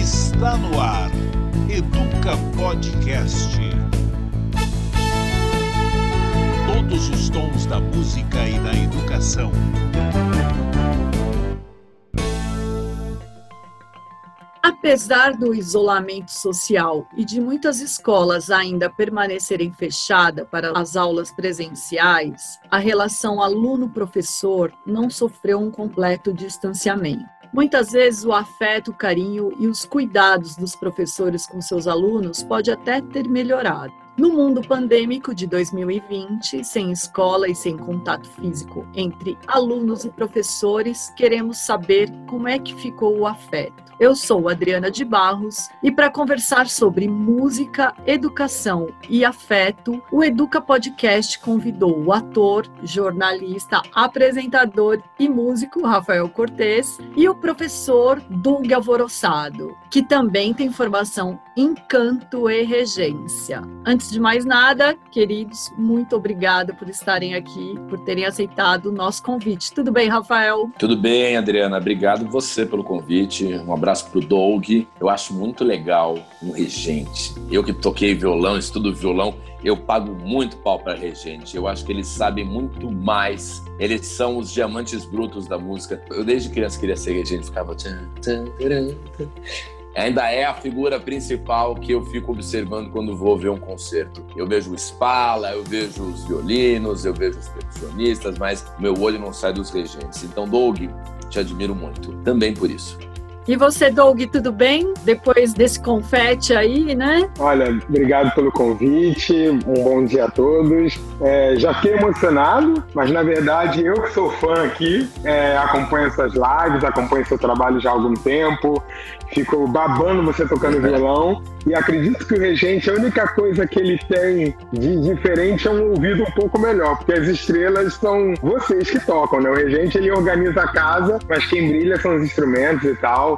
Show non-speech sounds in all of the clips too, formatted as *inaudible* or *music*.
Está no ar. Educa Podcast. Todos os tons da música e da educação. Apesar do isolamento social e de muitas escolas ainda permanecerem fechadas para as aulas presenciais, a relação aluno-professor não sofreu um completo distanciamento. Muitas vezes o afeto, o carinho e os cuidados dos professores com seus alunos pode até ter melhorado. No mundo pandêmico de 2020, sem escola e sem contato físico entre alunos e professores, queremos saber como é que ficou o afeto. Eu sou Adriana de Barros e para conversar sobre música, educação e afeto, o Educa Podcast convidou o ator, jornalista, apresentador e músico Rafael Cortez e o professor Doug Alvoroçado, que também tem formação em canto e regência. Antes de mais nada, queridos, muito obrigada por estarem aqui, por terem aceitado o nosso convite. Tudo bem, Rafael? Tudo bem, Adriana. Obrigado você pelo convite. Um abraço abraço pro Doug. Eu acho muito legal um regente. Eu que toquei violão, estudo violão, eu pago muito pau para regente. Eu acho que eles sabem muito mais. Eles são os diamantes brutos da música. Eu desde criança queria ser regente, ficava ainda é a figura principal que eu fico observando quando vou ver um concerto. Eu vejo o Spala, eu vejo os violinos, eu vejo os percussionistas, mas meu olho não sai dos regentes. Então, Doug, te admiro muito, também por isso. E você, Doug, tudo bem? Depois desse confete aí, né? Olha, obrigado pelo convite, um bom dia a todos. É, já fiquei emocionado, mas na verdade eu que sou fã aqui, é, acompanho essas lives, acompanho seu trabalho já há algum tempo, fico babando você tocando violão. E acredito que o regente, a única coisa que ele tem de diferente é um ouvido um pouco melhor, porque as estrelas são vocês que tocam, né? O regente ele organiza a casa, mas quem brilha são os instrumentos e tal.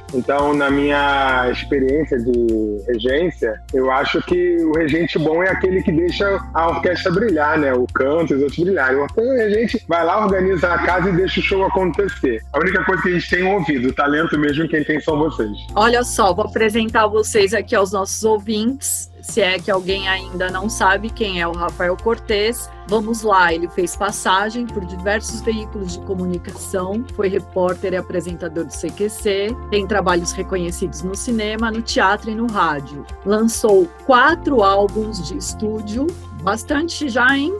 Então, na minha experiência de regência, eu acho que o regente bom é aquele que deixa a orquestra brilhar, né? O canto os outros brilharem. O regente vai lá, organiza a casa e deixa o show acontecer. A única coisa que a gente tem é ouvido, o talento mesmo quem tem são vocês. Olha só, vou apresentar vocês aqui aos nossos ouvintes. Se é que alguém ainda não sabe quem é o Rafael Cortez, vamos lá. Ele fez passagem por diversos veículos de comunicação, foi repórter e apresentador do CQC, tem trabalhos reconhecidos no cinema, no teatro e no rádio. Lançou quatro álbuns de estúdio, bastante já, hein?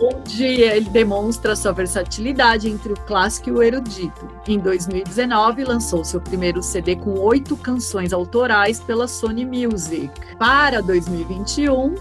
onde ele demonstra sua versatilidade entre o clássico e o erudito. Em 2019, lançou seu primeiro CD com oito canções autorais pela Sony Music. Para 2021,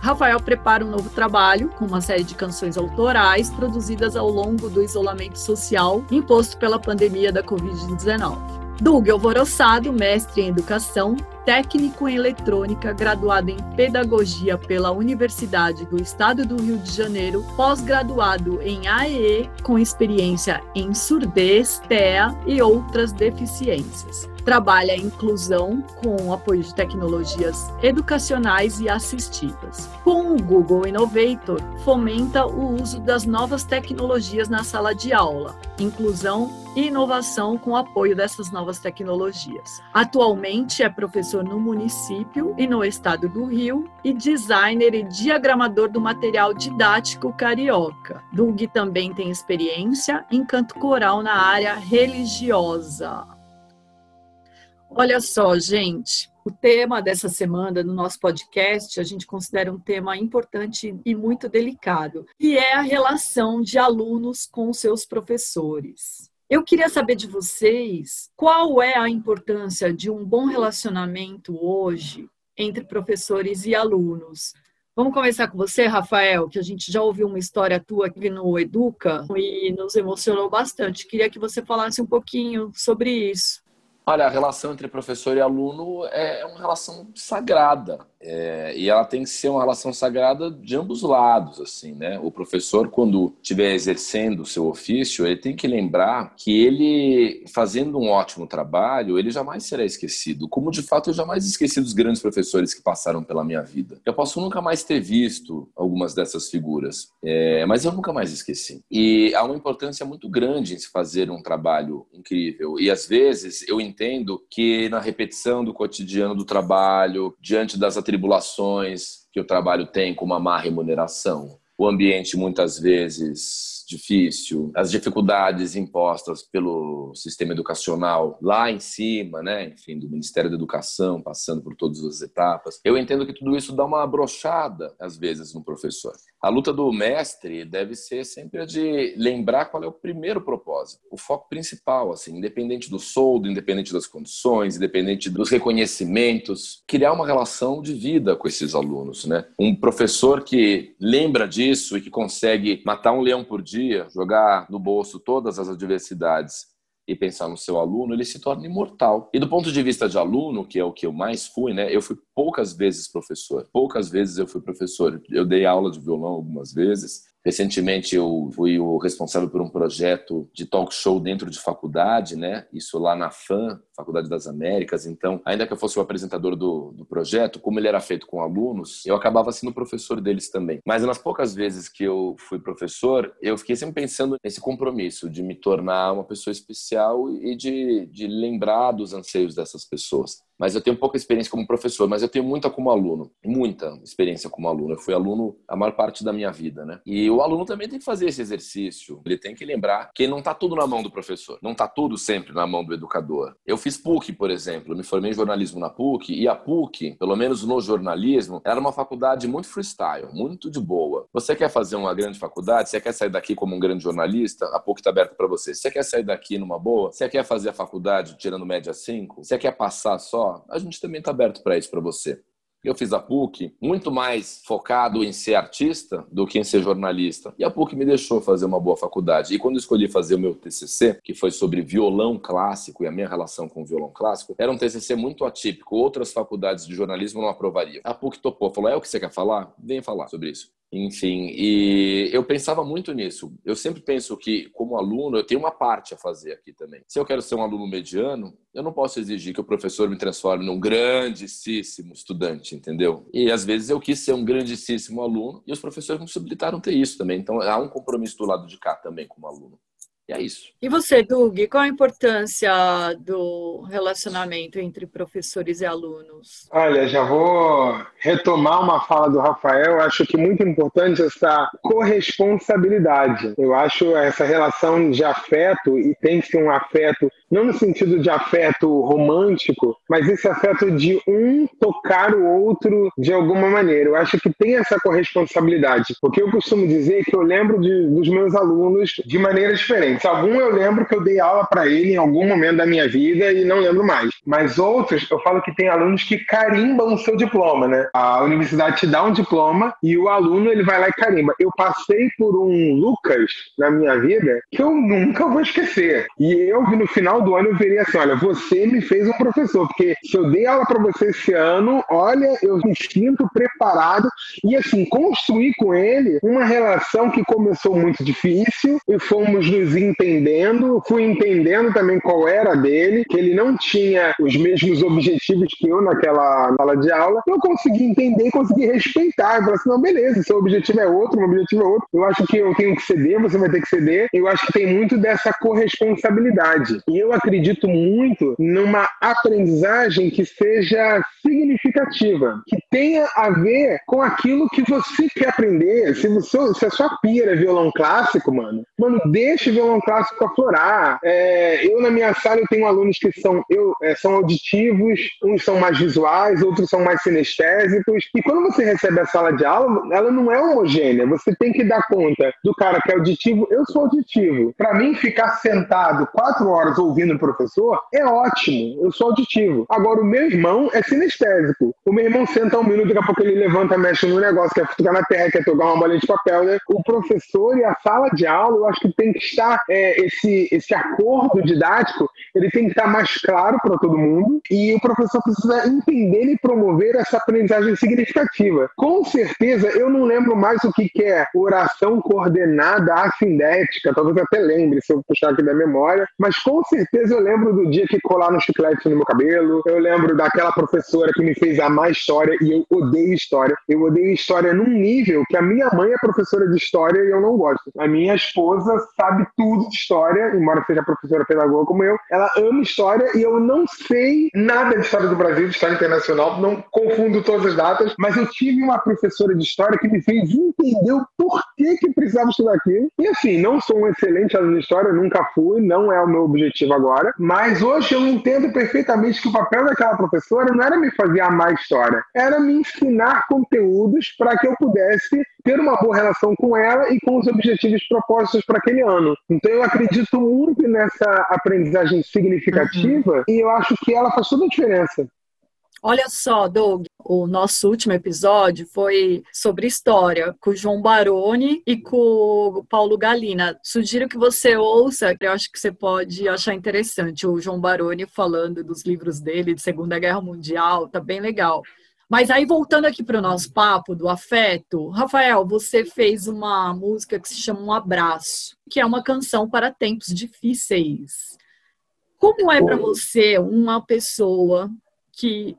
Rafael prepara um novo trabalho com uma série de canções autorais produzidas ao longo do isolamento social imposto pela pandemia da Covid-19. Doug Alvoroçado, mestre em educação, técnico em eletrônica, graduado em pedagogia pela Universidade do Estado do Rio de Janeiro, pós-graduado em AEE com experiência em surdez, TEA e outras deficiências. Trabalha a inclusão com apoio de tecnologias educacionais e assistivas. Com o Google Innovator, fomenta o uso das novas tecnologias na sala de aula, inclusão e inovação com apoio dessas novas tecnologias. Atualmente é professor no município e no estado do Rio e designer e diagramador do material didático carioca. Doug também tem experiência em canto coral na área religiosa. Olha só, gente, o tema dessa semana no nosso podcast a gente considera um tema importante e muito delicado, que é a relação de alunos com seus professores. Eu queria saber de vocês qual é a importância de um bom relacionamento hoje entre professores e alunos. Vamos começar com você, Rafael, que a gente já ouviu uma história tua aqui no Educa e nos emocionou bastante. Queria que você falasse um pouquinho sobre isso. Olha, a relação entre professor e aluno é uma relação sagrada. É, e ela tem que ser uma relação sagrada de ambos lados, assim, né? O professor, quando estiver exercendo o seu ofício, ele tem que lembrar que ele, fazendo um ótimo trabalho, ele jamais será esquecido. Como, de fato, eu jamais esqueci dos grandes professores que passaram pela minha vida. Eu posso nunca mais ter visto algumas dessas figuras, é, mas eu nunca mais esqueci. E há uma importância muito grande em se fazer um trabalho incrível. E, às vezes, eu entendo que na repetição do cotidiano do trabalho, diante das atribulações que o trabalho tem com uma má remuneração, o ambiente muitas vezes difícil, as dificuldades impostas pelo sistema educacional lá em cima, né, enfim, do Ministério da Educação, passando por todas as etapas. Eu entendo que tudo isso dá uma brochada às vezes no professor. A luta do mestre deve ser sempre a de lembrar qual é o primeiro propósito, o foco principal, assim, independente do soldo, independente das condições, independente dos reconhecimentos, criar uma relação de vida com esses alunos, né? Um professor que lembra disso e que consegue matar um leão por dia, jogar no bolso todas as adversidades e pensar no seu aluno, ele se torna imortal. E do ponto de vista de aluno, que é o que eu mais fui, né? Eu fui poucas vezes professor. Poucas vezes eu fui professor. Eu dei aula de violão algumas vezes. Recentemente eu fui o responsável por um projeto de talk show dentro de faculdade, né? Isso lá na FAM, Faculdade das Américas. Então, ainda que eu fosse o apresentador do, do projeto, como ele era feito com alunos, eu acabava sendo professor deles também. Mas nas poucas vezes que eu fui professor, eu fiquei sempre pensando nesse compromisso de me tornar uma pessoa especial e de, de lembrar dos anseios dessas pessoas mas eu tenho pouca experiência como professor, mas eu tenho muita como aluno, muita experiência como aluno. Eu fui aluno a maior parte da minha vida, né? E o aluno também tem que fazer esse exercício. Ele tem que lembrar que não está tudo na mão do professor, não está tudo sempre na mão do educador. Eu fiz PUC, por exemplo, eu me formei em jornalismo na PUC e a PUC, pelo menos no jornalismo, era uma faculdade muito freestyle, muito de boa. Você quer fazer uma grande faculdade? Você quer sair daqui como um grande jornalista? A PUC está aberta para você. Você quer sair daqui numa boa? Você quer fazer a faculdade tirando média 5? Você quer passar só? A gente também está aberto para isso para você. Eu fiz a PUC muito mais focado em ser artista do que em ser jornalista. E a PUC me deixou fazer uma boa faculdade. E quando escolhi fazer o meu TCC, que foi sobre violão clássico e a minha relação com o violão clássico, era um TCC muito atípico. Outras faculdades de jornalismo não aprovariam. A PUC topou, falou: é o que você quer falar? Venha falar sobre isso. Enfim, e eu pensava muito nisso. Eu sempre penso que, como aluno, eu tenho uma parte a fazer aqui também. Se eu quero ser um aluno mediano, eu não posso exigir que o professor me transforme num grandíssimo estudante, entendeu? E às vezes eu quis ser um grandíssimo aluno e os professores não possibilitaram ter isso também. Então há um compromisso do lado de cá também como aluno. E é isso. E você, Doug, qual a importância do relacionamento entre professores e alunos? Olha, já vou retomar uma fala do Rafael. Acho que muito importante essa corresponsabilidade. Eu acho essa relação de afeto, e tem que ser um afeto não no sentido de afeto romântico, mas esse afeto de um tocar o outro de alguma maneira. Eu acho que tem essa corresponsabilidade. Porque eu costumo dizer que eu lembro de, dos meus alunos de maneiras diferentes. Algum eu lembro que eu dei aula para ele em algum momento da minha vida e não lembro mais. Mas outros, eu falo que tem alunos que carimbam o seu diploma, né? A universidade te dá um diploma e o aluno ele vai lá e carimba. Eu passei por um Lucas na minha vida que eu nunca vou esquecer. E eu vi no final final do ano eu veria assim: olha, você me fez um professor, porque se eu dei aula para você esse ano, olha, eu me sinto preparado. E assim, construir com ele uma relação que começou muito difícil e fomos nos entendendo, fui entendendo também qual era dele, que ele não tinha os mesmos objetivos que eu naquela sala de aula, eu consegui entender, consegui respeitar, eu falei assim, não, beleza, seu objetivo é outro, meu objetivo é outro, eu acho que eu tenho que ceder, você vai ter que ceder, eu acho que tem muito dessa corresponsabilidade. E eu eu acredito muito numa aprendizagem que seja significativa, que tenha a ver com aquilo que você quer aprender. Se, você, se a sua pira é violão clássico, mano, mano, deixe o violão clássico aflorar. É, eu, na minha sala, eu tenho alunos que são, eu, é, são auditivos, uns são mais visuais, outros são mais sinestésicos. E quando você recebe a sala de aula, ela não é homogênea. Você tem que dar conta do cara que é auditivo. Eu sou auditivo. Para mim, ficar sentado quatro horas ouvindo ouvindo o professor, é ótimo. Eu sou auditivo. Agora, o meu irmão é sinestésico. O meu irmão senta um minuto, daqui a pouco ele levanta, mexe no negócio, quer ficar na terra, quer tocar uma bolinha de papel, né? O professor e a sala de aula, eu acho que tem que estar é, esse, esse acordo didático, ele tem que estar mais claro para todo mundo e o professor precisa entender e promover essa aprendizagem significativa. Com certeza, eu não lembro mais o que é oração coordenada assindética, talvez até lembre se eu puxar aqui da memória, mas com certeza eu lembro do dia que colaram chiclete no meu cabelo, eu lembro daquela professora que me fez amar história e eu odeio história. Eu odeio história num nível que a minha mãe é professora de história e eu não gosto. A minha esposa sabe tudo de história, embora seja professora pedagoga como eu, ela ama história e eu não sei nada de história do Brasil, de história internacional, não confundo todas as datas, mas eu tive uma professora de história que me fez entender o porquê que precisava estudar aquilo. E assim, não sou um excelente aluno de história, nunca fui, não é o meu objetivo agora, mas hoje eu entendo perfeitamente que o papel daquela professora não era me fazer amar história, era me ensinar conteúdos para que eu pudesse ter uma boa relação com ela e com os objetivos propostos para aquele ano. Então eu acredito muito nessa aprendizagem significativa uhum. e eu acho que ela faz toda a diferença. Olha só, Doug, o nosso último episódio foi sobre história, com o João Baroni e com o Paulo Galina. Sugiro que você ouça, eu acho que você pode achar interessante. O João Baroni falando dos livros dele de Segunda Guerra Mundial, tá bem legal. Mas aí, voltando aqui para o nosso papo do afeto, Rafael, você fez uma música que se chama Um Abraço, que é uma canção para tempos difíceis. Como é para você uma pessoa que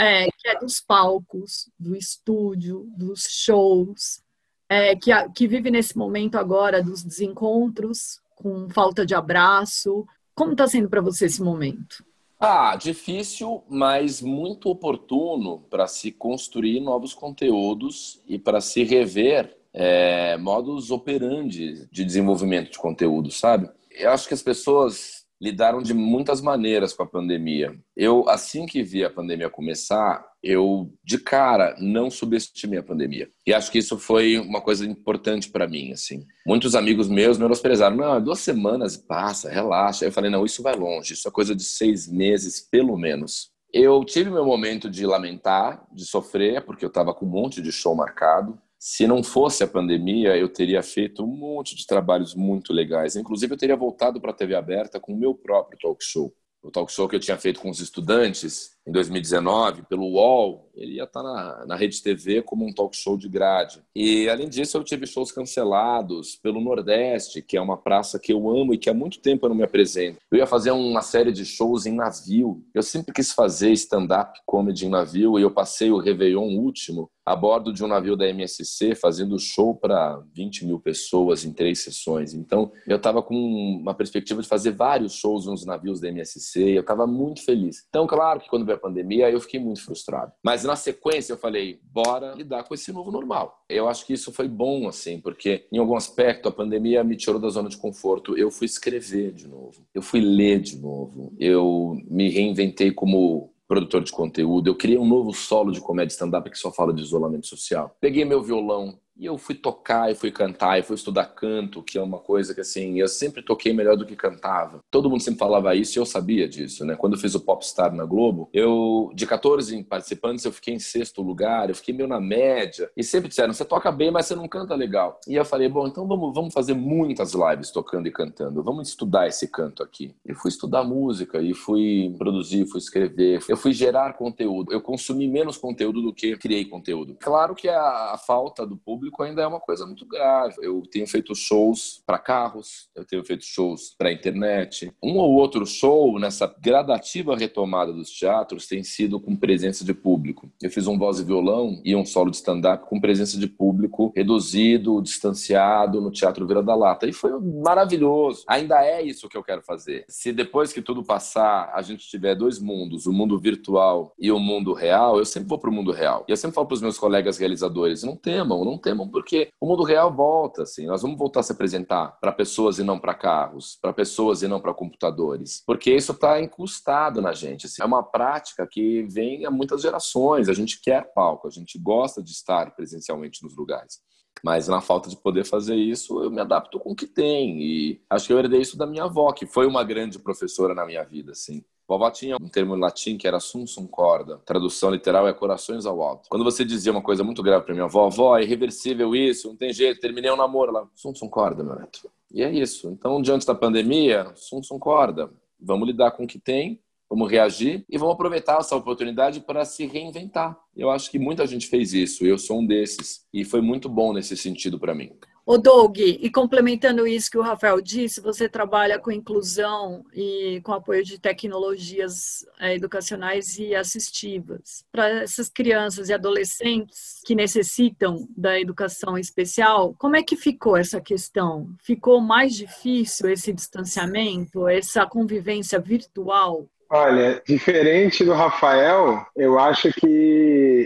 é, que é dos palcos, do estúdio, dos shows, é, que, que vive nesse momento agora dos desencontros, com falta de abraço? Como está sendo para você esse momento? Ah, difícil, mas muito oportuno para se construir novos conteúdos e para se rever é, modos operandi de desenvolvimento de conteúdo, sabe? Eu acho que as pessoas lidaram de muitas maneiras com a pandemia. Eu, assim que vi a pandemia começar, eu de cara não subestimei a pandemia. E acho que isso foi uma coisa importante para mim, assim. Muitos amigos meus me menosprezaram. Não, duas semanas passa, relaxa. Eu falei, não, isso vai longe. Isso é coisa de seis meses, pelo menos. Eu tive meu momento de lamentar, de sofrer, porque eu estava com um monte de show marcado. Se não fosse a pandemia, eu teria feito um monte de trabalhos muito legais. Inclusive, eu teria voltado para a TV aberta com o meu próprio talk show. O talk show que eu tinha feito com os estudantes em 2019 pelo UOL, ele ia estar na, na Rede TV como um talk show de grade. E, além disso, eu tive shows cancelados pelo Nordeste, que é uma praça que eu amo e que há muito tempo eu não me apresento. Eu ia fazer uma série de shows em navio. Eu sempre quis fazer stand-up comedy em navio e eu passei o Réveillon último a bordo de um navio da MSC, fazendo show para 20 mil pessoas em três sessões. Então, eu estava com uma perspectiva de fazer vários shows nos navios da MSC, eu estava muito feliz. Então, claro que quando a pandemia, eu fiquei muito frustrado. Mas na sequência, eu falei, bora lidar com esse novo normal. Eu acho que isso foi bom, assim, porque em algum aspecto a pandemia me tirou da zona de conforto. Eu fui escrever de novo, eu fui ler de novo, eu me reinventei como produtor de conteúdo. Eu criei um novo solo de comédia stand-up que só fala de isolamento social. Peguei meu violão, e eu fui tocar, e fui cantar, e fui estudar canto, que é uma coisa que, assim, eu sempre toquei melhor do que cantava. Todo mundo sempre falava isso e eu sabia disso, né? Quando eu fiz o Popstar na Globo, eu, de 14 participantes, eu fiquei em sexto lugar, eu fiquei meio na média. E sempre disseram, você toca bem, mas você não canta legal. E eu falei, bom, então vamos, vamos fazer muitas lives tocando e cantando. Vamos estudar esse canto aqui. Eu fui estudar música, e fui produzir, fui escrever, eu fui gerar conteúdo. Eu consumi menos conteúdo do que criei conteúdo. Claro que a, a falta do público público ainda é uma coisa muito grave. Eu tenho feito shows para carros, eu tenho feito shows para internet. Um ou outro show nessa gradativa retomada dos teatros tem sido com presença de público. Eu fiz um voz e violão e um solo de stand-up com presença de público reduzido, distanciado no Teatro Vira da Lata. E foi maravilhoso. Ainda é isso que eu quero fazer. Se depois que tudo passar, a gente tiver dois mundos, o mundo virtual e o mundo real, eu sempre vou para o mundo real. E eu sempre falo para os meus colegas realizadores: não temam, não temam porque o mundo real volta, assim, nós vamos voltar a se apresentar para pessoas e não para carros, para pessoas e não para computadores, porque isso está incrustado na gente. Assim, é uma prática que vem há muitas gerações. A gente quer palco, a gente gosta de estar presencialmente nos lugares. Mas na falta de poder fazer isso, eu me adapto com o que tem. E acho que eu herdei isso da minha avó, que foi uma grande professora na minha vida, assim. Vovó tinha um termo em latim que era sum sum corda. Tradução literal é corações ao alto. Quando você dizia uma coisa muito grave para minha avó, avó, é irreversível isso, não tem jeito, terminei um namoro. Ela, sum sum corda, meu neto. E é isso. Então, diante da pandemia, sum sum corda. Vamos lidar com o que tem, vamos reagir e vamos aproveitar essa oportunidade para se reinventar. Eu acho que muita gente fez isso, eu sou um desses. E foi muito bom nesse sentido para mim. O Doug, e complementando isso que o Rafael disse, você trabalha com inclusão e com apoio de tecnologias é, educacionais e assistivas. Para essas crianças e adolescentes que necessitam da educação especial, como é que ficou essa questão? Ficou mais difícil esse distanciamento, essa convivência virtual? Olha, diferente do Rafael, eu acho que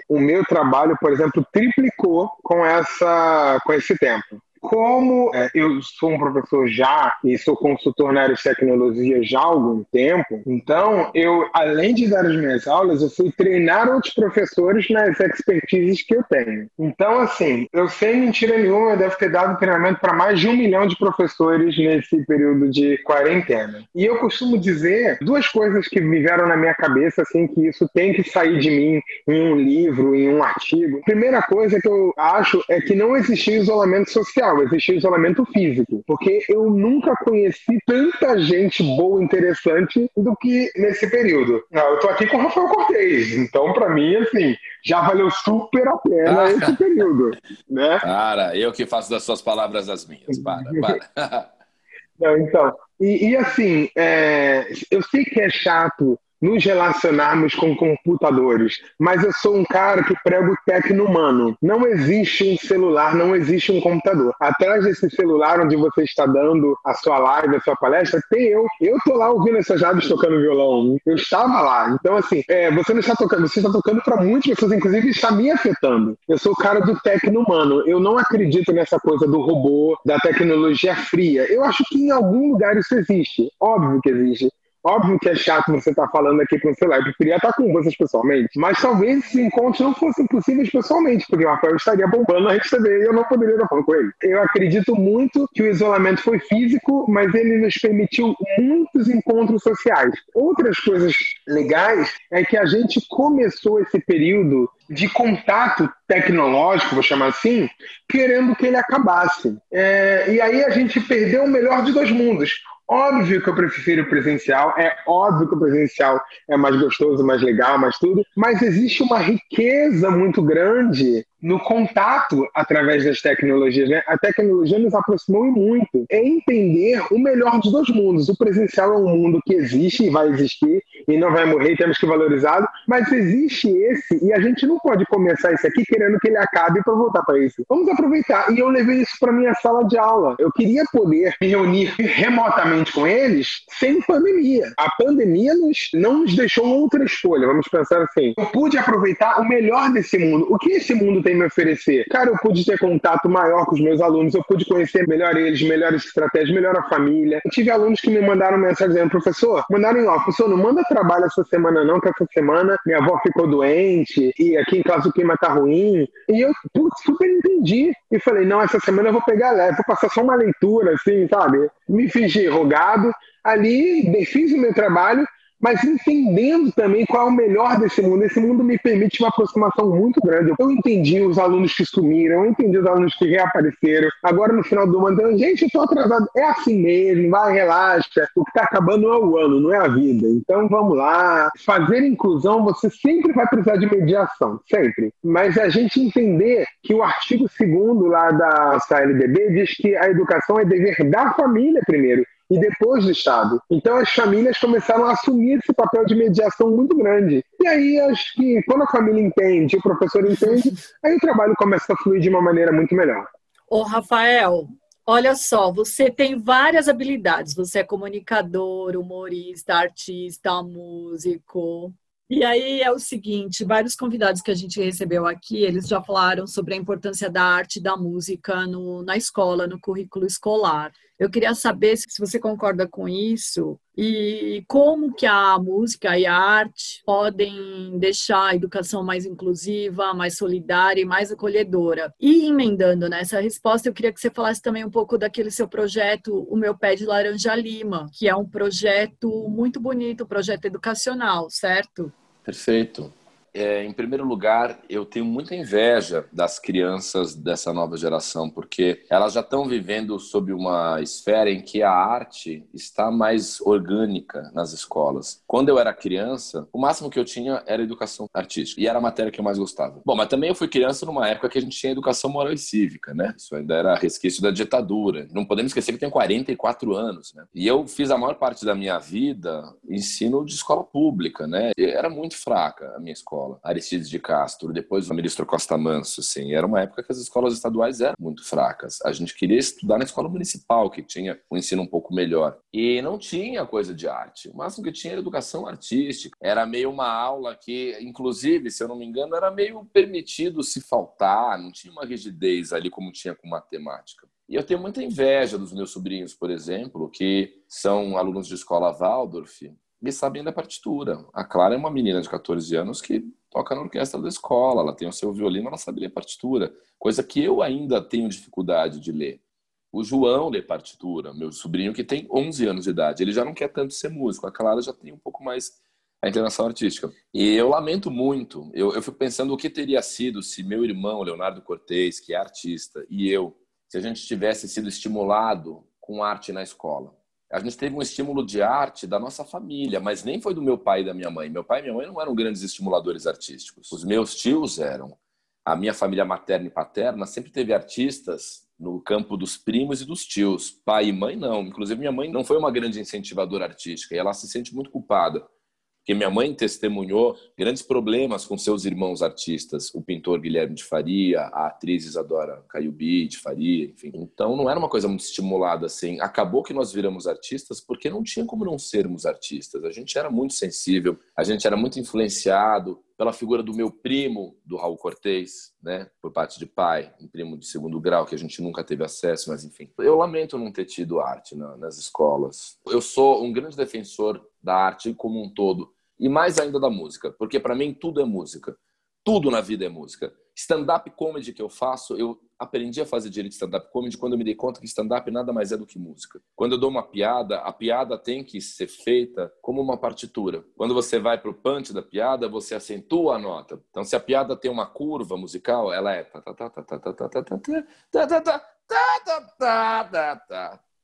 o meu trabalho, por exemplo, triplicou com essa com esse tempo como é, eu sou um professor já e sou consultor na área de tecnologia já há algum tempo, então eu, além de dar as minhas aulas, eu fui treinar outros professores nas expertises que eu tenho. Então, assim, eu sem mentira nenhuma, eu devo ter dado treinamento para mais de um milhão de professores nesse período de quarentena. E eu costumo dizer duas coisas que me vieram na minha cabeça, assim, que isso tem que sair de mim em um livro, em um artigo. Primeira coisa que eu acho é que não existia isolamento social social, existia isolamento físico, porque eu nunca conheci tanta gente boa, interessante do que nesse período. Eu tô aqui com o Rafael Cortez, então para mim, assim, já valeu super a pena *laughs* esse período, né? Cara, eu que faço das suas palavras as minhas, para, para. *laughs* Não, então, e, e assim, é, eu sei que é chato nos relacionarmos com computadores. Mas eu sou um cara que prego tecno humano. Não existe um celular, não existe um computador. Atrás desse celular onde você está dando a sua live, a sua palestra, tem eu. Eu tô lá ouvindo essas rádios tocando violão. Eu estava lá. Então, assim, é, você não está tocando, você está tocando para muitas pessoas, inclusive está me afetando. Eu sou o cara do tecno humano. Eu não acredito nessa coisa do robô, da tecnologia fria. Eu acho que em algum lugar isso existe. Óbvio que existe. Óbvio que é chato você estar tá falando aqui com o celular. Eu queria estar com vocês pessoalmente. Mas talvez esses encontros não fossem possíveis pessoalmente, porque o Rafael estaria bombando a rede TV e eu não poderia estar falando com ele. Eu acredito muito que o isolamento foi físico, mas ele nos permitiu muitos encontros sociais. Outras coisas legais é que a gente começou esse período de contato tecnológico, vou chamar assim, querendo que ele acabasse. É, e aí a gente perdeu o melhor de dois mundos. Óbvio que eu prefiro presencial, é óbvio que o presencial é mais gostoso, mais legal, mais tudo, mas existe uma riqueza muito grande no contato através das tecnologias. Né? A tecnologia nos aproximou muito. É entender o melhor dos dois mundos. O presencial é um mundo que existe e vai existir e não vai morrer, temos que valorizá-lo, mas existe esse e a gente não pode começar isso aqui querendo que ele acabe para voltar para isso. Vamos aproveitar. E eu levei isso para minha sala de aula. Eu queria poder me reunir remotamente com eles sem pandemia. A pandemia nos, não nos deixou outra escolha. Vamos pensar assim. Eu pude aproveitar o melhor desse mundo. O que esse mundo tem me oferecer? Cara, eu pude ter contato maior com os meus alunos, eu pude conhecer melhor eles, melhores estratégias, melhor a família. Eu tive alunos que me mandaram mensagem dizendo, professor, mandaram em off, professor, não manda trabalho essa semana não, que essa semana minha avó ficou doente e aqui em casa o clima tá ruim. E eu putz, super entendi. E falei, não, essa semana eu vou pegar leve, vou passar só uma leitura, assim, sabe? Me fingi rogado. Ali, fiz o meu trabalho mas entendendo também qual é o melhor desse mundo. Esse mundo me permite uma aproximação muito grande. Eu entendi os alunos que sumiram, eu entendi os alunos que reapareceram. Agora, no final do ano, então, gente, eu estou atrasado. É assim mesmo, vai, relaxa. O que está acabando é o ano, não é a vida. Então, vamos lá. Fazer inclusão, você sempre vai precisar de mediação, sempre. Mas a gente entender que o artigo 2 lá da CLDB diz que a educação é dever da família primeiro e depois do Estado. Então as famílias começaram a assumir esse papel de mediação muito grande. E aí acho que quando a família entende, o professor entende, aí o trabalho começa a fluir de uma maneira muito melhor. Ô Rafael, olha só, você tem várias habilidades. Você é comunicador, humorista, artista, músico. E aí é o seguinte, vários convidados que a gente recebeu aqui, eles já falaram sobre a importância da arte e da música no, na escola, no currículo escolar. Eu queria saber se você concorda com isso e como que a música e a arte podem deixar a educação mais inclusiva, mais solidária e mais acolhedora. E emendando nessa resposta, eu queria que você falasse também um pouco daquele seu projeto, O Meu Pé de Laranja Lima, que é um projeto muito bonito, um projeto educacional, certo? Perfeito. É, em primeiro lugar, eu tenho muita inveja das crianças dessa nova geração, porque elas já estão vivendo sob uma esfera em que a arte está mais orgânica nas escolas. Quando eu era criança, o máximo que eu tinha era educação artística, e era a matéria que eu mais gostava. Bom, mas também eu fui criança numa época que a gente tinha educação moral e cívica, né? Isso ainda era resquício da ditadura. Não podemos esquecer que eu tenho 44 anos, né? E eu fiz a maior parte da minha vida ensino de escola pública, né? Era muito fraca a minha escola escola, Aristides de Castro, depois o ministro Costa Manso, assim, era uma época que as escolas estaduais eram muito fracas. A gente queria estudar na escola municipal, que tinha um ensino um pouco melhor. E não tinha coisa de arte. O máximo que tinha era educação artística. Era meio uma aula que, inclusive, se eu não me engano, era meio permitido se faltar, não tinha uma rigidez ali como tinha com matemática. E eu tenho muita inveja dos meus sobrinhos, por exemplo, que são alunos de escola Waldorf e sabem da partitura. A Clara é uma menina de 14 anos que toca na orquestra da escola, ela tem o seu violino, ela sabe ler partitura, coisa que eu ainda tenho dificuldade de ler. O João lê partitura, meu sobrinho que tem 11 anos de idade, ele já não quer tanto ser músico, a Clara já tem um pouco mais a inclinação artística. E eu lamento muito, eu, eu fico pensando o que teria sido se meu irmão, Leonardo Cortez, que é artista, e eu, se a gente tivesse sido estimulado com arte na escola a gente teve um estímulo de arte da nossa família, mas nem foi do meu pai e da minha mãe. Meu pai e minha mãe não eram grandes estimuladores artísticos. Os meus tios eram. A minha família materna e paterna sempre teve artistas no campo dos primos e dos tios. Pai e mãe não. Inclusive minha mãe não foi uma grande incentivadora artística e ela se sente muito culpada porque minha mãe testemunhou grandes problemas com seus irmãos artistas, o pintor Guilherme de Faria, a atriz Isadora Caiubi de Faria, enfim. Então não era uma coisa muito estimulada assim. Acabou que nós viramos artistas porque não tinha como não sermos artistas. A gente era muito sensível, a gente era muito influenciado pela figura do meu primo, do Raul Cortez, né, por parte de pai, um primo de segundo grau que a gente nunca teve acesso, mas enfim. Eu lamento não ter tido arte nas escolas. Eu sou um grande defensor da arte como um todo, e mais ainda da música, porque para mim tudo é música. Tudo na vida é música. Stand-up comedy que eu faço, eu aprendi a fazer direito de stand-up comedy quando eu me dei conta que stand-up nada mais é do que música. Quando eu dou uma piada, a piada tem que ser feita como uma partitura. Quando você vai para o punch da piada, você acentua a nota. Então, se a piada tem uma curva musical, ela é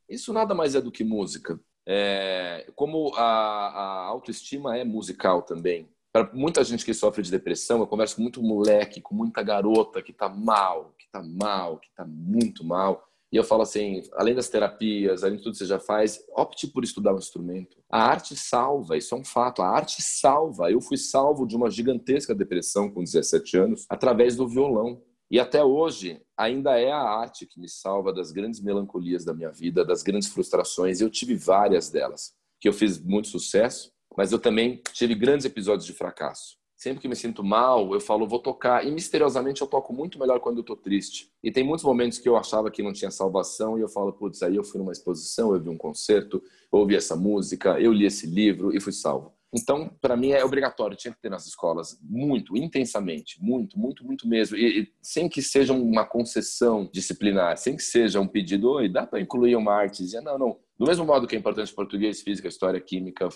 isso nada mais é do que música. É, como a, a autoestima é musical também. Para muita gente que sofre de depressão, eu converso com muito moleque, com muita garota que está mal, que está mal, que está muito mal. E eu falo assim, além das terapias, além de tudo que você já faz, opte por estudar um instrumento. A arte salva, isso é um fato. A arte salva. Eu fui salvo de uma gigantesca depressão com 17 anos através do violão. E até hoje, ainda é a arte que me salva das grandes melancolias da minha vida, das grandes frustrações. Eu tive várias delas, que eu fiz muito sucesso, mas eu também tive grandes episódios de fracasso. Sempre que me sinto mal, eu falo, vou tocar. E misteriosamente eu toco muito melhor quando eu tô triste. E tem muitos momentos que eu achava que não tinha salvação e eu falo, putz, aí eu fui numa exposição, eu vi um concerto, eu ouvi essa música, eu li esse livro e fui salvo. Então, para mim é obrigatório, tinha que ter nas escolas, muito, intensamente, muito, muito, muito mesmo. E, e sem que seja uma concessão disciplinar, sem que seja um pedido, oi, dá para incluir uma artezinha? Não, não. Do mesmo modo que é importante português, física, história, química,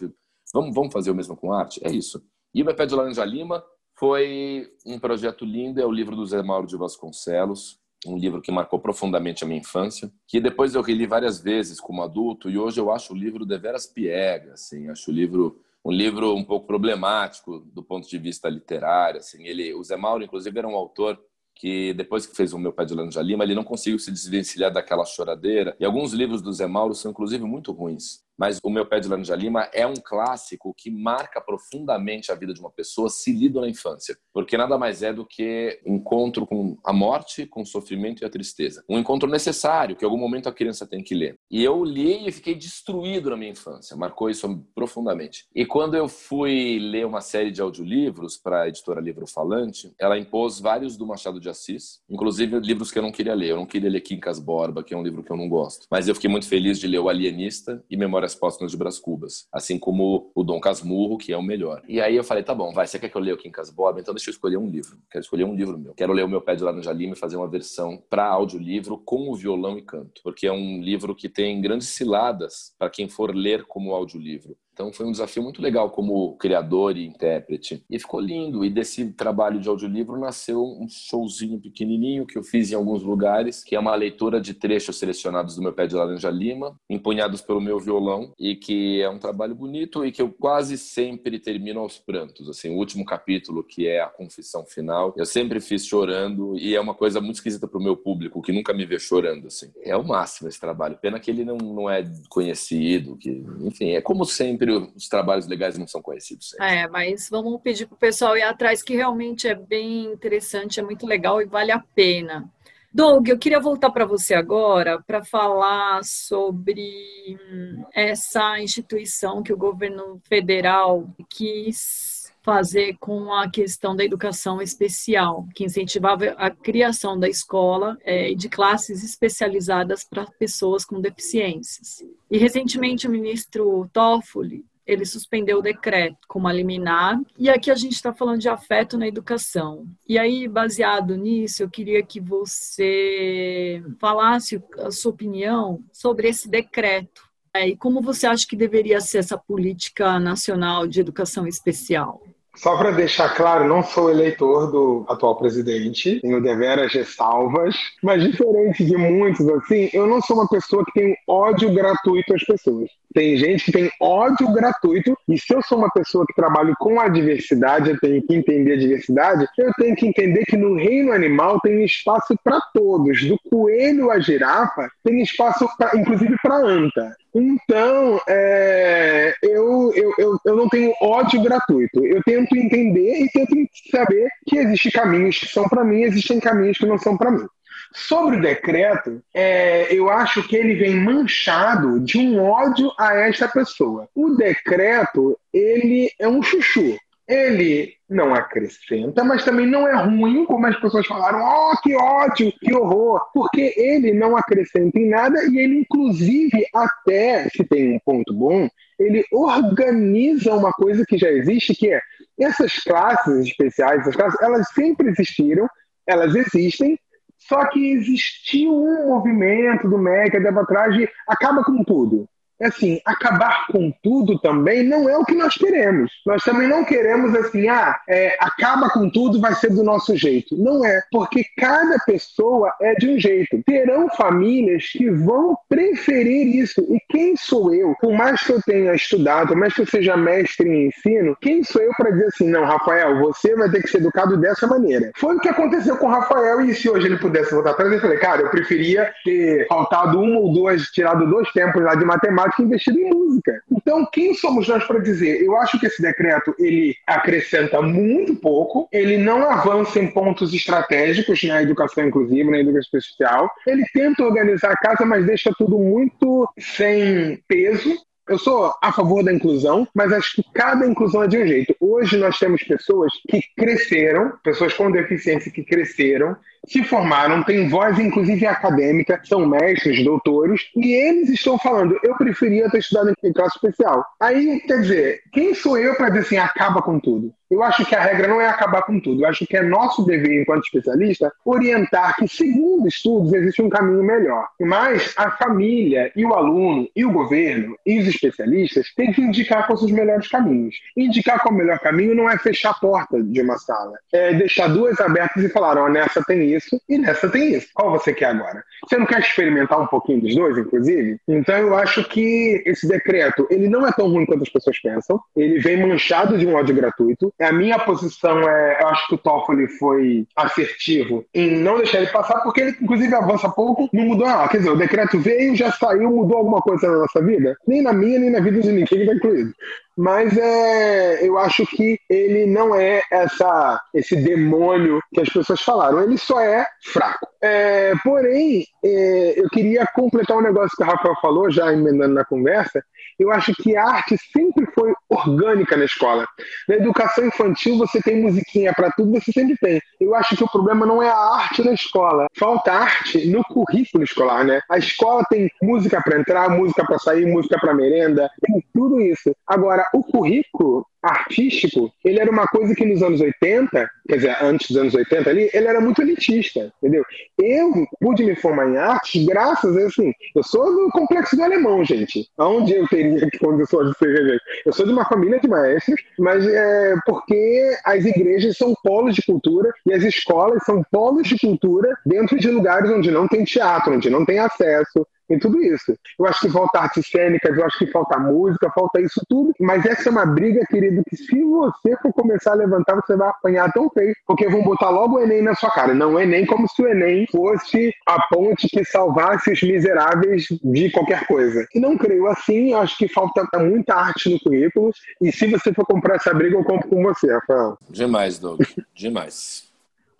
vamos, vamos fazer o mesmo com arte? É isso. E o Pé de Laranja Lima foi um projeto lindo, é o livro do Zé Mauro de Vasconcelos, um livro que marcou profundamente a minha infância, que depois eu reli várias vezes como adulto e hoje eu acho o livro deveras piega, assim, acho o livro um livro um pouco problemático do ponto de vista literário. Assim, ele, o Zé Mauro, inclusive, era um autor que depois que fez o meu pai de Lanja Lima, ele não conseguiu se desvencilhar daquela choradeira. E alguns livros do Zé Mauro são inclusive muito ruins. Mas o meu pé de laranja lima é um clássico que marca profundamente a vida de uma pessoa se lido na infância, porque nada mais é do que encontro com a morte, com o sofrimento e a tristeza. Um encontro necessário que em algum momento a criança tem que ler. E eu li e fiquei destruído na minha infância, marcou isso profundamente. E quando eu fui ler uma série de audiolivros para a editora Livro Falante, ela impôs vários do Machado de Assis, inclusive livros que eu não queria ler. Eu não queria ler Quincas Borba, que é um livro que eu não gosto. Mas eu fiquei muito feliz de ler O Alienista e Memórias Póstumas de Brás Cubas, assim como o Dom Casmurro, que é o melhor. E aí eu falei, tá bom, vai, você quer que eu leia o Quincas Borba? Então deixa eu escolher um livro. Quero escolher um livro meu. Quero ler o meu pé de laranja lima e fazer uma versão para audiolivro com o violão e canto, porque é um livro que tem grandes ciladas para quem for ler como audiolivro. Então foi um desafio muito legal como criador e intérprete. E ficou lindo. E desse trabalho de audiolivro nasceu um showzinho pequenininho que eu fiz em alguns lugares, que é uma leitura de trechos selecionados do meu pé de laranja lima, empunhados pelo meu violão, e que é um trabalho bonito e que eu quase sempre termino aos prantos. Assim, o último capítulo, que é a confissão final, eu sempre fiz chorando e é uma coisa muito esquisita para o meu público, que nunca me vê chorando. Assim. É o máximo esse trabalho. Pena que ele não, não é conhecido, que, enfim, é como sempre sempre os trabalhos legais não são conhecidos. Sempre. É, mas vamos pedir para o pessoal ir atrás, que realmente é bem interessante, é muito legal e vale a pena. Doug, eu queria voltar para você agora para falar sobre hum, essa instituição que o governo federal quis fazer com a questão da educação especial, que incentivava a criação da escola é, e de classes especializadas para pessoas com deficiências. E recentemente o ministro Toffoli ele suspendeu o decreto como liminar, e aqui a gente está falando de afeto na educação. E aí, baseado nisso, eu queria que você falasse a sua opinião sobre esse decreto. É, e como você acha que deveria ser essa política nacional de educação especial? Só para deixar claro, não sou eleitor do atual presidente, tenho deveras ressalvas, mas diferente de muitos, assim, eu não sou uma pessoa que tem ódio gratuito às pessoas. Tem gente que tem ódio gratuito, e se eu sou uma pessoa que trabalho com a diversidade, eu tenho que entender a diversidade, eu tenho que entender que no reino animal tem espaço para todos, do coelho à girafa, tem espaço, pra, inclusive, para anta. Então, é, eu, eu, eu, eu não tenho ódio gratuito. Eu tento entender e tento saber que existem caminhos que são para mim, existem caminhos que não são para mim. Sobre o decreto, é, eu acho que ele vem manchado de um ódio a esta pessoa. O decreto, ele é um chuchu ele não acrescenta, mas também não é ruim, como as pessoas falaram, oh, que ódio, que horror, porque ele não acrescenta em nada e ele, inclusive, até, se tem um ponto bom, ele organiza uma coisa que já existe, que é essas classes especiais, essas classes, elas sempre existiram, elas existem, só que existiu um movimento do MEC, tempo atrás, de acaba com tudo. É assim, acabar com tudo também não é o que nós queremos. Nós também não queremos assim, ah, é, acaba com tudo, vai ser do nosso jeito. Não é, porque cada pessoa é de um jeito. Terão famílias que vão preferir isso. E quem sou eu? Por mais que eu tenha estudado, por mais que eu seja mestre em ensino, quem sou eu para dizer assim, não, Rafael, você vai ter que ser educado dessa maneira? Foi o que aconteceu com o Rafael e se hoje ele pudesse voltar atrás, eu falei, cara, eu preferia ter faltado uma ou duas, tirado dois tempos lá de matemática matemática investido em música. Então, quem somos nós para dizer? Eu acho que esse decreto ele acrescenta muito pouco, ele não avança em pontos estratégicos na educação inclusiva, na educação especial. Ele tenta organizar a casa, mas deixa tudo muito sem peso. Eu sou a favor da inclusão, mas acho que cada inclusão é de um jeito. Hoje nós temos pessoas que cresceram, pessoas com deficiência que cresceram, se formaram, têm voz inclusive acadêmica, são mestres, doutores, e eles estão falando, eu preferia ter estudado em classe especial. Aí, quer dizer, quem sou eu para dizer assim, acaba com tudo? Eu acho que a regra não é acabar com tudo. Eu acho que é nosso dever, enquanto especialista, orientar que, segundo estudos, existe um caminho melhor. Mas a família e o aluno e o governo e os especialistas têm que indicar quais são os melhores caminhos. Indicar qual é o melhor caminho não é fechar a porta de uma sala. É deixar duas abertas e falar, ó, oh, nessa tem isso e nessa tem isso. Qual você quer agora? Você não quer experimentar um pouquinho dos dois, inclusive? Então eu acho que esse decreto, ele não é tão ruim quanto as pessoas pensam. Ele vem manchado de um ódio gratuito. A minha posição é, eu acho que o Toffoli foi assertivo em não deixar ele passar, porque ele inclusive avança pouco, não mudou nada. Quer dizer, o decreto veio, já saiu, mudou alguma coisa na nossa vida? Nem na minha, nem na vida de ninguém que está incluído mas é, eu acho que ele não é essa, esse demônio que as pessoas falaram, ele só é fraco. É, porém, é, eu queria completar um negócio que o Rafael falou, já emendando na conversa. Eu acho que a arte sempre foi orgânica na escola. Na educação infantil, você tem musiquinha para tudo, você sempre tem. Eu acho que o problema não é a arte na escola, falta arte no currículo escolar, né? A escola tem música para entrar, música para sair, música para merenda, tem tudo isso. Agora, o currículo artístico, ele era uma coisa que nos anos 80, quer dizer, antes dos anos 80 ali, ele era muito elitista, entendeu? Eu pude me formar em arte graças a, assim, eu sou do complexo do alemão, gente. Onde eu teria *laughs* condições de ser Eu sou de uma família de maestros, mas é porque as igrejas são polos de cultura e as escolas são polos de cultura dentro de lugares onde não tem teatro, onde não tem acesso, em tudo isso. Eu acho que falta artes cênicas, eu acho que falta música, falta isso tudo. Mas essa é uma briga, que se você for começar a levantar, você vai apanhar tão feio, porque vão botar logo o Enem na sua cara. Não o Enem como se o Enem fosse a ponte que salvasse os miseráveis de qualquer coisa. E não creio assim, acho que falta muita arte no currículo. E se você for comprar essa briga, eu compro com você, Rafael. Demais, Doug. Demais.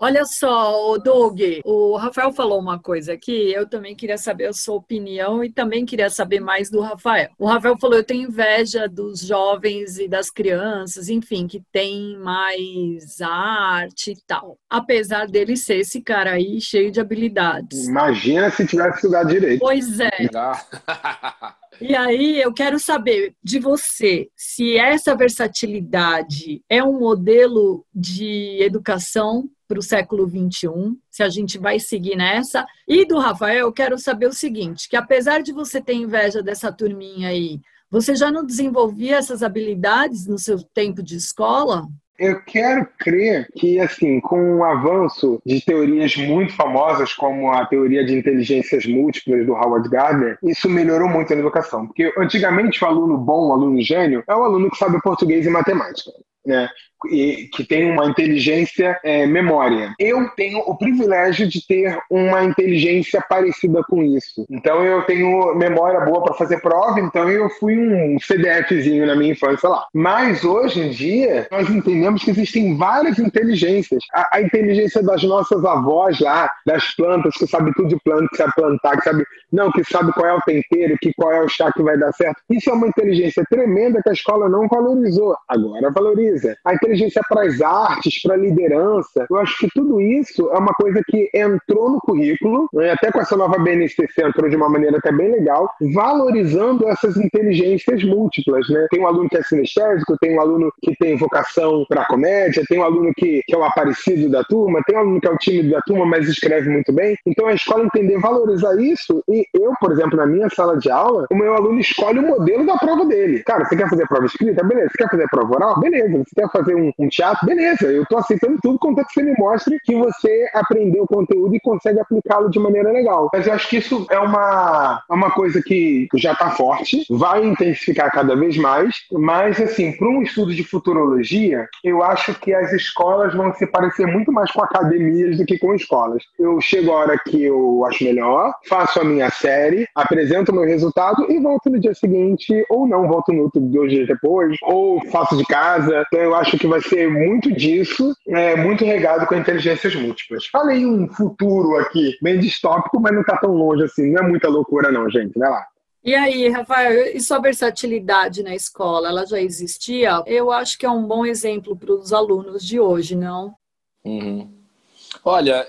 Olha só, Doug, o Rafael falou uma coisa aqui, eu também queria saber a sua opinião e também queria saber mais do Rafael. O Rafael falou: eu tenho inveja dos jovens e das crianças, enfim, que tem mais arte e tal. Apesar dele ser esse cara aí cheio de habilidades. Imagina se tivesse estudado direito. Pois é. *laughs* E aí eu quero saber de você se essa versatilidade é um modelo de educação para o século 21, se a gente vai seguir nessa. E do Rafael, eu quero saber o seguinte: que apesar de você ter inveja dessa turminha aí, você já não desenvolvia essas habilidades no seu tempo de escola? Eu quero crer que, assim, com o avanço de teorias muito famosas, como a teoria de inteligências múltiplas do Howard Gardner, isso melhorou muito a educação. Porque antigamente o aluno bom, o aluno gênio, é o aluno que sabe português e matemática. Né? E que tem uma inteligência é, memória. Eu tenho o privilégio de ter uma inteligência parecida com isso. Então eu tenho memória boa para fazer prova, então eu fui um CDFzinho na minha infância lá. Mas hoje em dia nós entendemos que existem várias inteligências. A, a inteligência das nossas avós lá, das plantas, que sabe tudo de planta, que sabe plantar, que sabe não, que sabe qual é o tempero, que qual é o chá que vai dar certo. Isso é uma inteligência tremenda que a escola não valorizou. Agora valoriza. A inteligência inteligência para as artes, para a liderança. Eu acho que tudo isso é uma coisa que entrou no currículo, né? até com essa nova BNCC entrou de uma maneira até bem legal, valorizando essas inteligências múltiplas. Né? Tem um aluno que é sinestésico, tem um aluno que tem vocação para comédia, tem um aluno que, que é o aparecido da turma, tem um aluno que é o tímido da turma, mas escreve muito bem. Então a escola entender valorizar isso e eu, por exemplo, na minha sala de aula, o meu aluno escolhe o modelo da prova dele. Cara, você quer fazer prova escrita? Beleza. Você quer fazer prova oral? Beleza. Você quer fazer um um, um teatro, beleza, eu estou aceitando tudo contanto que você me mostre que você aprendeu o conteúdo e consegue aplicá-lo de maneira legal. Mas eu acho que isso é uma, é uma coisa que já está forte, vai intensificar cada vez mais, mas assim, para um estudo de futurologia, eu acho que as escolas vão se parecer muito mais com academias do que com escolas. Eu chego a hora que eu acho melhor, faço a minha série, apresento o meu resultado e volto no dia seguinte, ou não, volto no outro dois dias depois, ou faço de casa. Então eu acho que vai ser muito disso, é, muito regado com inteligências múltiplas. Falei um futuro aqui, bem distópico, mas não está tão longe assim, não é muita loucura não, gente, vai lá. E aí, Rafael, e sua versatilidade na escola, ela já existia? Eu acho que é um bom exemplo para os alunos de hoje, não? Uhum. Olha,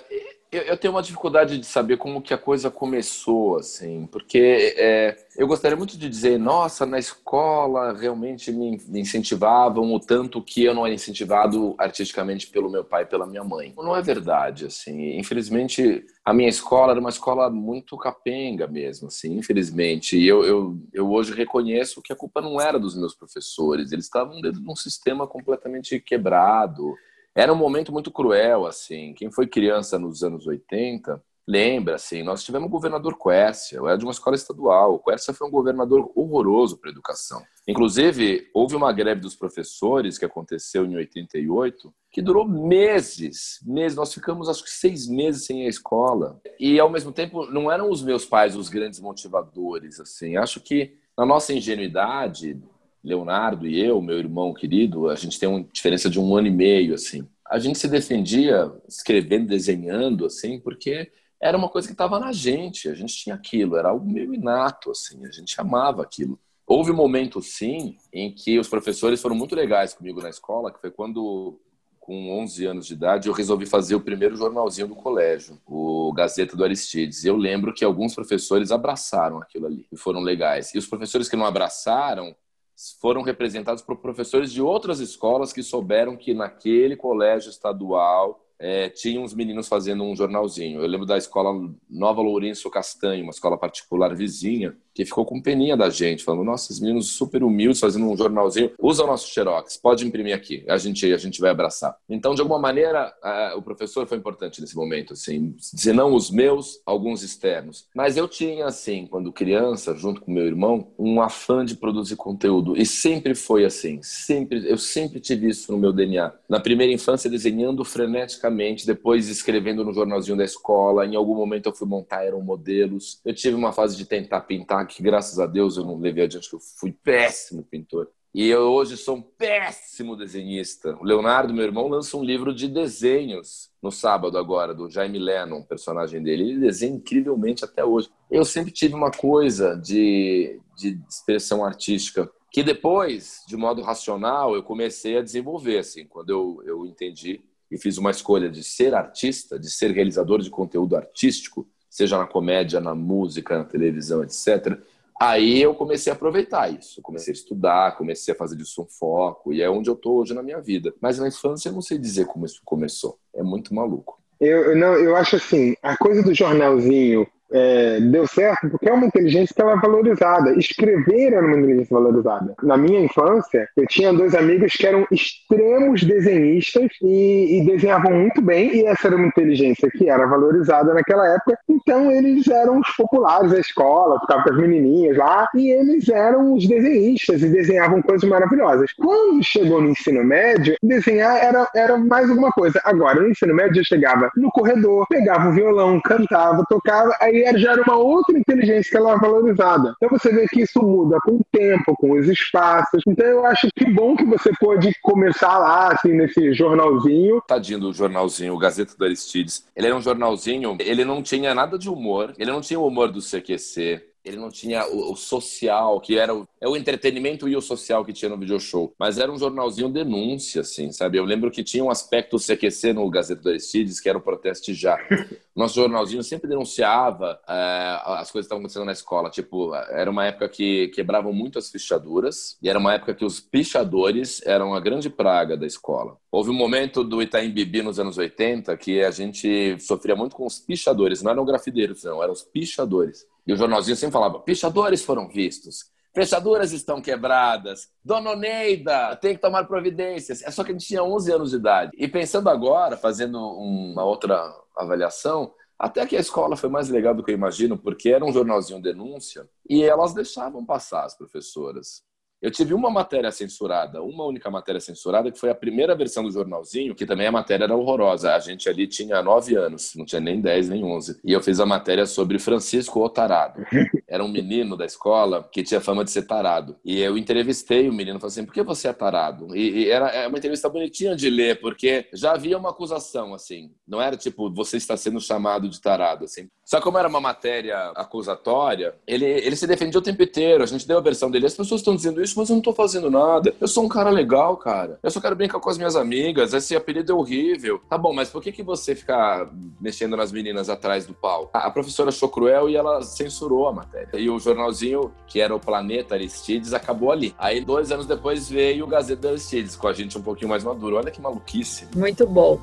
eu, eu, tenho uma dificuldade de saber como que a coisa começou, assim, porque é, eu gostaria muito de dizer, nossa, na escola realmente me, incentivavam o tanto que eu não era incentivado artisticamente pelo meu pai e pela minha mãe. Não é verdade, assim. Infelizmente, a minha escola era uma escola muito capenga mesmo, assim, infelizmente. E eu, eu, eu hoje reconheço que a culpa não era dos meus professores, eles estavam dentro de um sistema completamente quebrado Era um momento muito cruel, assim. Quem foi criança nos anos 80 lembra, assim, nós tivemos o governador Quércia, eu era de uma escola estadual. O foi um governador horroroso para a educação. Inclusive, houve uma greve dos professores que aconteceu em 88, que durou meses, meses. Nós ficamos, acho que, seis meses sem a escola. E, ao mesmo tempo, não eram os meus pais os grandes motivadores, assim. Acho que, na nossa ingenuidade, Leonardo e eu, meu irmão querido, a gente tem uma diferença de um ano e meio, assim. A gente se defendia escrevendo, desenhando, assim, porque era uma coisa que estava na gente, a gente tinha aquilo, era algo meio inato, assim, a gente amava aquilo. Houve um momento, sim, em que os professores foram muito legais comigo na escola, que foi quando, com 11 anos de idade, eu resolvi fazer o primeiro jornalzinho do colégio, o Gazeta do Aristides. Eu lembro que alguns professores abraçaram aquilo ali e foram legais. E os professores que não abraçaram foram representados por professores de outras escolas que souberam que naquele colégio estadual é, tinha uns meninos fazendo um jornalzinho. Eu lembro da escola Nova Lourenço Castanho, uma escola particular vizinha, que ficou com peninha da gente, falando: nossa, esses meninos super humildes fazendo um jornalzinho, usa o nosso xerox, pode imprimir aqui, a gente, a gente vai abraçar. Então, de alguma maneira, o professor foi importante nesse momento, assim, se não os meus, alguns externos. Mas eu tinha, assim, quando criança, junto com meu irmão, um afã de produzir conteúdo, e sempre foi assim, sempre, eu sempre tive isso no meu DNA. Na primeira infância, desenhando freneticamente, depois escrevendo no jornalzinho da escola, em algum momento eu fui montar eram modelos. Eu tive uma fase de tentar pintar que graças a Deus eu não levei adiante, eu fui péssimo pintor. E eu hoje sou um péssimo desenhista. O Leonardo, meu irmão, lança um livro de desenhos no sábado agora, do Jaime Lennon, personagem dele. Ele desenha incrivelmente até hoje. Eu sempre tive uma coisa de, de expressão artística que depois, de modo racional, eu comecei a desenvolver. Assim, quando eu, eu entendi e fiz uma escolha de ser artista, de ser realizador de conteúdo artístico, seja na comédia, na música, na televisão, etc. Aí eu comecei a aproveitar isso, comecei a estudar, comecei a fazer disso um foco, e é onde eu estou hoje na minha vida. Mas na infância eu não sei dizer como isso começou, é muito maluco. Eu, não, eu acho assim, a coisa do jornalzinho é, deu certo porque é uma inteligência que ela é valorizada. Escrever era uma inteligência valorizada. Na minha infância, eu tinha dois amigos que eram extremos desenhistas e, e desenhavam muito bem, e essa era uma inteligência que era valorizada naquela época. Então, eles eram os populares da escola, ficavam com as menininhas lá, e eles eram os desenhistas e desenhavam coisas maravilhosas. Quando chegou no ensino médio, desenhar era, era mais alguma coisa. Agora, no ensino médio, eu chegava no corredor, pegava o violão, cantava, tocava, aí aí já uma outra inteligência que ela é valorizada. Então você vê que isso muda com o tempo, com os espaços. Então eu acho que bom que você pôde começar lá, assim, nesse jornalzinho. Tadinho do jornalzinho, o Gazeta do Aristides. Ele era um jornalzinho, ele não tinha nada de humor, ele não tinha o humor do CQC, ele não tinha o, o, social, que era o, é o entretenimento e o social que tinha no video show. Mas era um jornalzinho denúncia, assim, sabe? Eu lembro que tinha um aspecto CQC no Gazeta do Aristides, que era o Proteste Já. *laughs* Nosso jornalzinho sempre denunciava é, as coisas que estavam acontecendo na escola. Tipo, era uma época que quebravam muito as fichaduras, e era uma época que os pichadores eram a grande praga da escola. Houve um momento do Itaim Bibi nos anos 80 que a gente sofria muito com os pichadores, não eram grafideiros, não, eram os pichadores. E o jornalzinho sempre falava: pichadores foram vistos, fechaduras estão quebradas, Dona Oneida tem que tomar providências. É só que a gente tinha 11 anos de idade. E pensando agora, fazendo uma outra avaliação, até que a escola foi mais legal do que eu imagino, porque era um jornalzinho denúncia e elas deixavam passar as professoras. Eu tive uma matéria censurada, uma única matéria censurada, que foi a primeira versão do jornalzinho, que também a matéria era horrorosa. A gente ali tinha nove anos, não tinha nem dez, nem onze. E eu fiz a matéria sobre Francisco Otarado. *laughs* Era um menino da escola que tinha fama de ser tarado. E eu entrevistei o menino, falei assim, por que você é tarado? E, e era é uma entrevista bonitinha de ler, porque já havia uma acusação, assim. Não era tipo, você está sendo chamado de tarado, assim. Só como era uma matéria acusatória, ele, ele se defendia o tempo inteiro. A gente deu a versão dele. As pessoas estão dizendo isso, mas eu não tô fazendo nada. Eu sou um cara legal, cara. Eu só quero brincar com as minhas amigas. Esse apelido é horrível. Tá bom, mas por que, que você fica mexendo nas meninas atrás do pau? A professora achou cruel e ela censurou a matéria. E o jornalzinho, que era o Planeta Aristides, acabou ali. Aí, dois anos depois, veio o Gazeta Aristides, com a gente um pouquinho mais maduro. Olha que maluquice. Muito bom.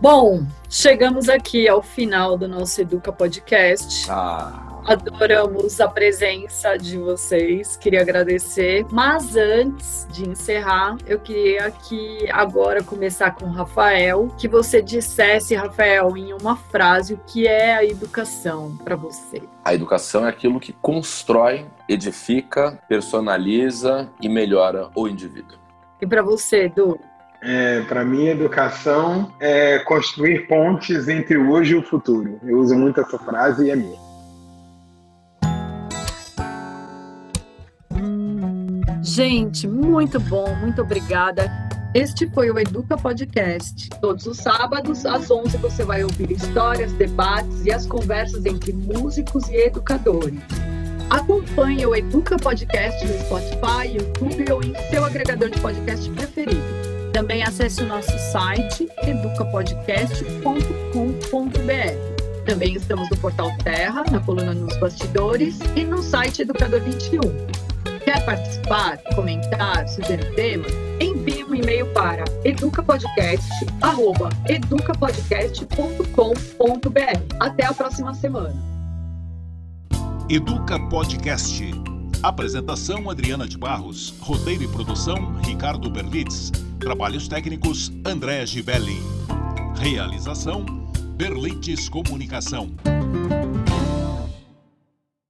Bom, chegamos aqui ao final do nosso Educa Podcast. Ah. Adoramos a presença de vocês, queria agradecer. Mas antes de encerrar, eu queria que agora começar com o Rafael, que você dissesse, Rafael, em uma frase, o que é a educação para você. A educação é aquilo que constrói, edifica, personaliza e melhora o indivíduo. E para você, Edu? É, para mim, educação é construir pontes entre o hoje e o futuro. Eu uso muito essa frase e é minha. Gente, muito bom, muito obrigada. Este foi o Educa Podcast. Todos os sábados, às 11, você vai ouvir histórias, debates e as conversas entre músicos e educadores. Acompanhe o Educa Podcast no Spotify, YouTube ou em seu agregador de podcast preferido. Também acesse o nosso site educapodcast.com.br. Também estamos no Portal Terra, na coluna Nos Bastidores e no site Educador 21. Quer participar, comentar, sugerir temas? Envie um e-mail para educapodcast@educapodcast.com.br. Até a próxima semana. Educa Podcast. Apresentação Adriana de Barros. Roteiro e produção Ricardo Berlitz. Trabalhos técnicos André Gibelli. Realização Berlites Comunicação.